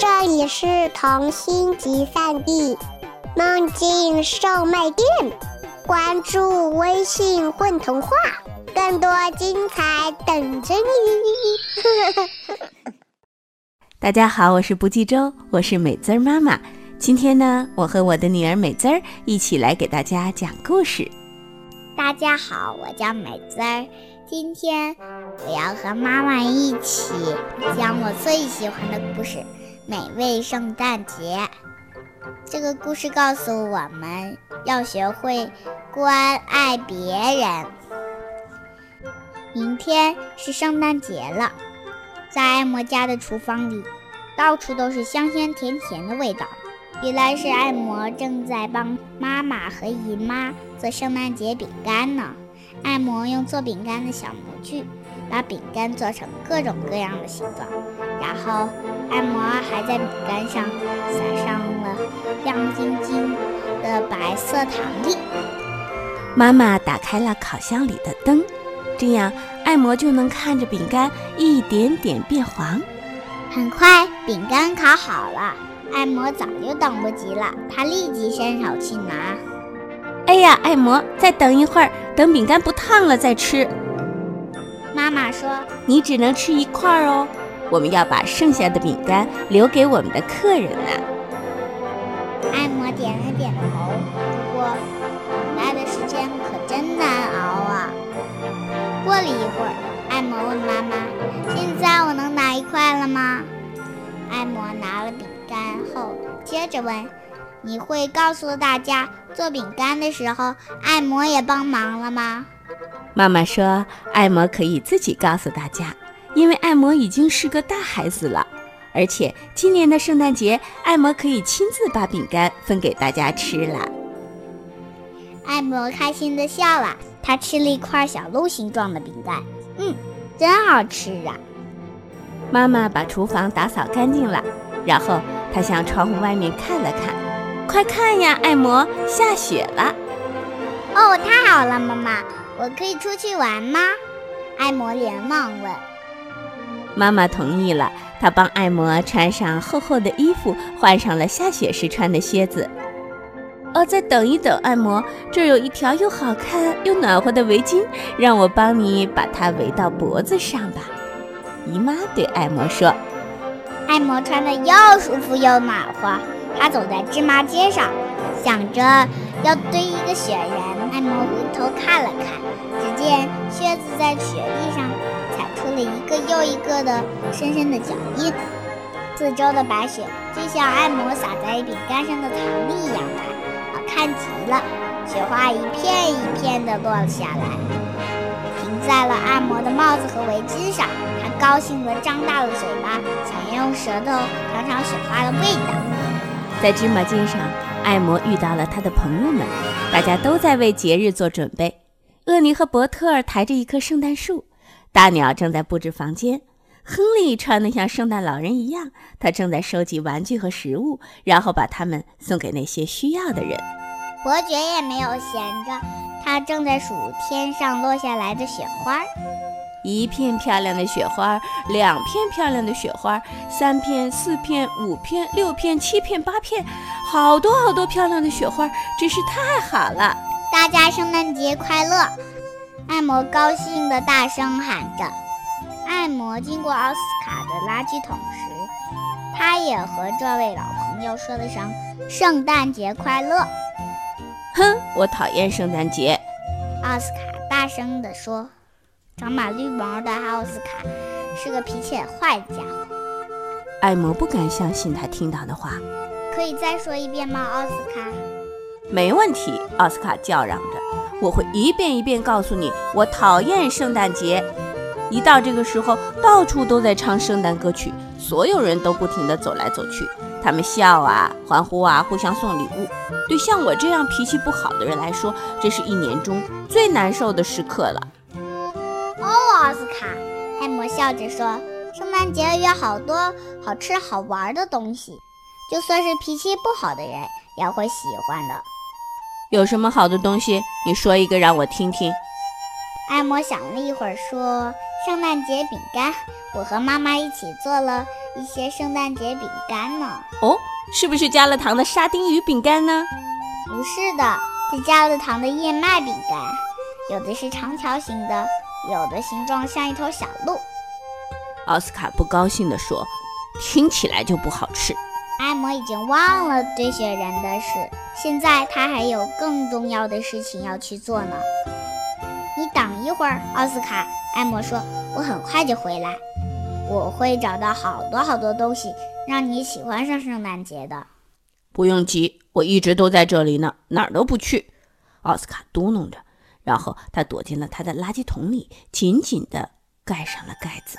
这里是童心集散地，梦境售卖店。关注微信“混童话”，更多精彩等着你。大家好，我是不记周，我是美滋儿妈妈。今天呢，我和我的女儿美滋儿一起来给大家讲故事。大家好，我叫美滋儿。今天我要和妈妈一起讲我最喜欢的故事《美味圣诞节》。这个故事告诉我们要学会关爱别人。明天是圣诞节了，在艾摩家的厨房里，到处都是香香甜甜的味道。原来是艾摩正在帮妈妈和姨妈做圣诞节饼干呢。艾摩用做饼干的小模具，把饼干做成各种各样的形状，然后艾摩还在饼干上撒上了亮晶晶的白色糖粒。妈妈打开了烤箱里的灯，这样艾摩就能看着饼干一点点变黄。很快，饼干烤好了，艾摩早就等不及了，他立即伸手去拿。哎呀，艾摩，再等一会儿，等饼干不烫了再吃。妈妈说：“你只能吃一块哦，我们要把剩下的饼干留给我们的客人呢。”艾摩点了点头。不过，等待的时间可真难熬啊。过了一会儿，艾摩问妈妈：“现在我能拿一块了吗？”艾摩拿了饼干后，接着问。你会告诉大家做饼干的时候，艾摩也帮忙了吗？妈妈说，艾摩可以自己告诉大家，因为艾摩已经是个大孩子了。而且今年的圣诞节，艾摩可以亲自把饼干分给大家吃了。艾摩开心的笑了，他吃了一块小鹿形状的饼干，嗯，真好吃啊！妈妈把厨房打扫干净了，然后她向窗户外面看了看。快看呀，艾摩，下雪了！哦，太好了，妈妈，我可以出去玩吗？艾摩连忙问。妈妈同意了，她帮艾摩穿上厚厚的衣服，换上了下雪时穿的靴子。哦，再等一等，艾摩，这有一条又好看又暖和的围巾，让我帮你把它围到脖子上吧。姨妈对艾摩说。艾摩穿的又舒服又暖和。他走在芝麻街上，想着要堆一个雪人。艾摩回头看了看，只见靴子在雪地上了一个又一个的深深的脚印。四周的白雪就像艾摩撒在饼干上的糖粒一样白，好看极了。雪花一片一片地落了下来，停在了艾摩的帽子和围巾上。他高兴地张大了嘴巴，想要用舌头尝尝雪花的味道。在芝麻街上，艾摩遇到了他的朋友们，大家都在为节日做准备。厄尼和伯特儿抬着一棵圣诞树，大鸟正在布置房间，亨利穿得像圣诞老人一样，他正在收集玩具和食物，然后把它们送给那些需要的人。伯爵也没有闲着，他正在数天上落下来的雪花。一片漂亮的雪花，两片漂亮的雪花，三片、四片、五片、六片、七片、八片，好多好多漂亮的雪花，真是太好了！大家圣诞节快乐！艾摩高兴地大声喊着。艾摩经过奥斯卡的垃圾桶时，他也和这位老朋友说了声“圣诞节快乐”。哼，我讨厌圣诞节！奥斯卡大声地说。长满绿毛的奥斯卡是个脾气很坏的家伙。艾摩不敢相信他听到的话。可以再说一遍吗，奥斯卡？没问题，奥斯卡叫嚷着。我会一遍一遍告诉你，我讨厌圣诞节。一到这个时候，到处都在唱圣诞歌曲，所有人都不停地走来走去，他们笑啊，欢呼啊，互相送礼物。对像我这样脾气不好的人来说，这是一年中最难受的时刻了。哦奥斯卡，艾摩笑着说：“圣诞节有好多好吃好玩的东西，就算是脾气不好的人也会喜欢的。有什么好的东西？你说一个让我听听。”艾摩想了一会儿，说：“圣诞节饼干，我和妈妈一起做了一些圣诞节饼干呢。哦，是不是加了糖的沙丁鱼饼干呢？不是的，是加了糖的燕麦饼干，有的是长条形的，有的形状像一头小鹿。奥斯卡不高兴地说：“听起来就不好吃。”艾摩已经忘了堆雪人的事，现在他还有更重要的事情要去做呢。你等一会儿，奥斯卡。艾摩说：“我很快就回来，我会找到好多好多东西，让你喜欢上圣诞节的。”不用急，我一直都在这里呢，哪儿都不去。”奥斯卡嘟哝着，然后他躲进了他的垃圾桶里，紧紧地盖上了盖子。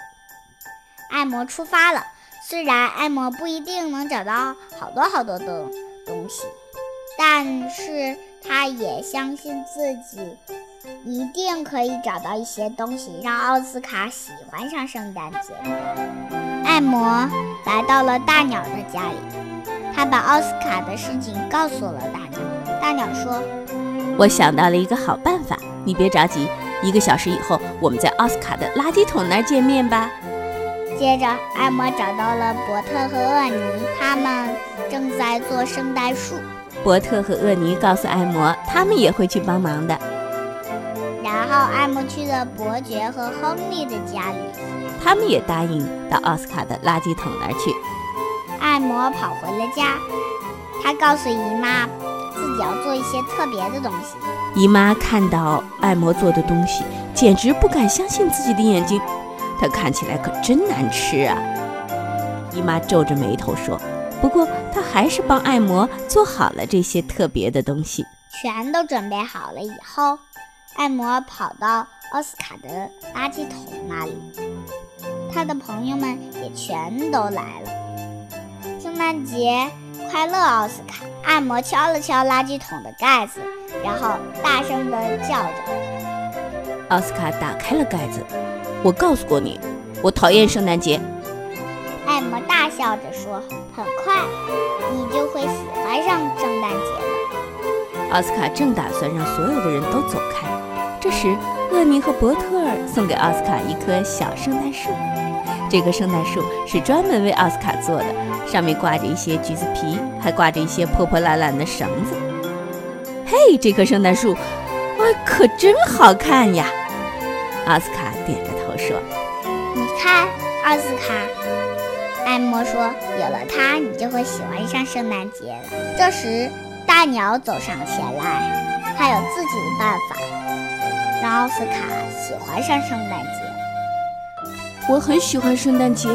艾摩出发了。虽然艾摩不一定能找到好多好多的东西，但是他也相信自己一定可以找到一些东西，让奥斯卡喜欢上圣诞节。艾摩来到了大鸟的家里，他把奥斯卡的事情告诉了大鸟。大鸟说：“我想到了一个好办法，你别着急，一个小时以后我们在奥斯卡的垃圾桶那儿见面吧。”接着，艾摩找到了伯特和厄尼，他们正在做圣诞树。伯特和厄尼告诉艾摩，他们也会去帮忙的。然后，艾摩去了伯爵和亨利的家里，他们也答应到奥斯卡的垃圾桶那儿去。艾摩跑回了家，他告诉姨妈自己要做一些特别的东西。姨妈看到艾摩做的东西，简直不敢相信自己的眼睛。它看起来可真难吃啊！姨妈皱着眉头说：“不过她还是帮艾摩做好了这些特别的东西。”全都准备好了以后，艾摩跑到奥斯卡的垃圾桶那里，他的朋友们也全都来了。圣诞节快乐，奥斯卡！艾摩敲了敲垃圾桶的盖子，然后大声地叫着。奥斯卡打开了盖子。我告诉过你，我讨厌圣诞节。艾摩大笑着说：“很快，你就会喜欢上圣诞节了。”奥斯卡正打算让所有的人都走开，这时，厄尼和伯特尔送给奥斯卡一棵小圣诞树。这棵圣诞树是专门为奥斯卡做的，上面挂着一些橘子皮，还挂着一些破破烂烂的绳子。嘿，这棵圣诞树，哇，可真好看呀！奥斯卡点着头。说：“你看，奥斯卡。”艾莫说：“有了它，你就会喜欢上圣诞节了。”这时，大鸟走上前来，他有自己的办法，让奥斯卡喜欢上圣诞节。我很喜欢圣诞节，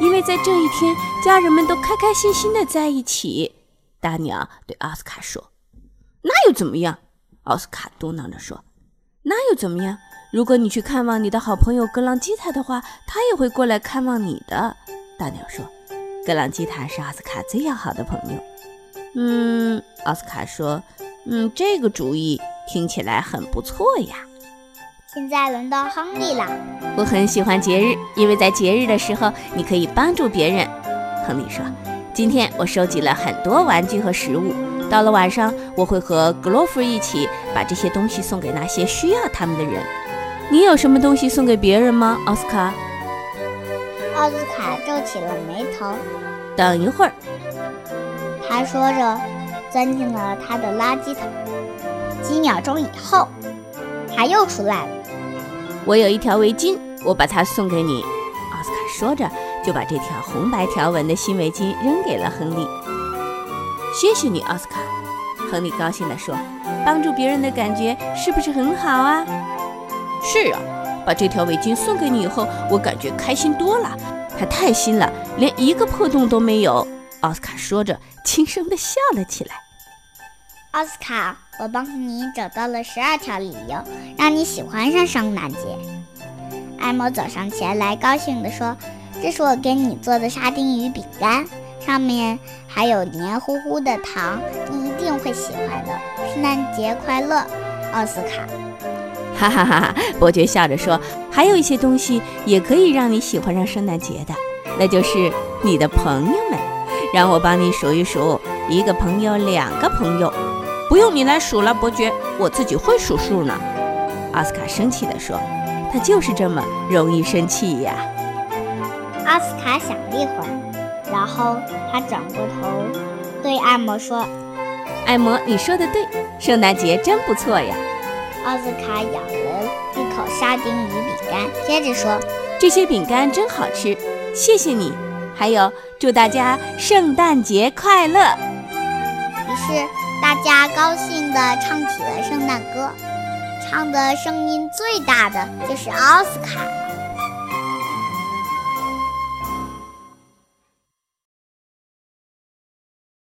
因为在这一天，家人们都开开心心的在一起。大鸟对奥斯卡说：“那又怎么样？”奥斯卡嘟囔着说：“那又怎么样？”如果你去看望你的好朋友格朗基塔的话，他也会过来看望你的。大鸟说：“格朗基塔是奥斯卡最要好的朋友。”嗯，奥斯卡说：“嗯，这个主意听起来很不错呀。”现在轮到亨利了。我很喜欢节日，因为在节日的时候你可以帮助别人。亨利说：“今天我收集了很多玩具和食物，到了晚上我会和格洛夫一起把这些东西送给那些需要他们的人。”你有什么东西送给别人吗，奥斯卡？奥斯卡皱起了眉头。等一会儿，他说着，钻进了他的垃圾桶。几秒钟以后，他又出来了。我有一条围巾，我把它送给你。奥斯卡说着，就把这条红白条纹的新围巾扔给了亨利。谢谢你，奥斯卡。亨利高兴地说：“帮助别人的感觉是不是很好啊？”是啊，把这条围巾送给你以后，我感觉开心多了。它太新了，连一个破洞都没有。奥斯卡说着，轻声地笑了起来。奥斯卡，我帮你找到了十二条理由，让你喜欢上圣诞节。艾莫走上前来，高兴地说：“这是我给你做的沙丁鱼饼干，上面还有黏糊糊的糖，你一定会喜欢的。圣诞节快乐，奥斯卡。”哈哈哈！哈！伯爵笑着说：“还有一些东西也可以让你喜欢上圣诞节的，那就是你的朋友们。让我帮你数一数：一个朋友，两个朋友。不用你来数了，伯爵，我自己会数数呢。”奥斯卡生气地说：“他就是这么容易生气呀。奥斯卡想了一会儿，然后他转过头对艾摩说：“艾摩，你说的对，圣诞节真不错呀。”奥斯卡咬了一口沙丁鱼饼干，接着说：“这些饼干真好吃，谢谢你。还有，祝大家圣诞节快乐。”于是大家高兴地唱起了圣诞歌，唱的声音最大的就是奥斯卡。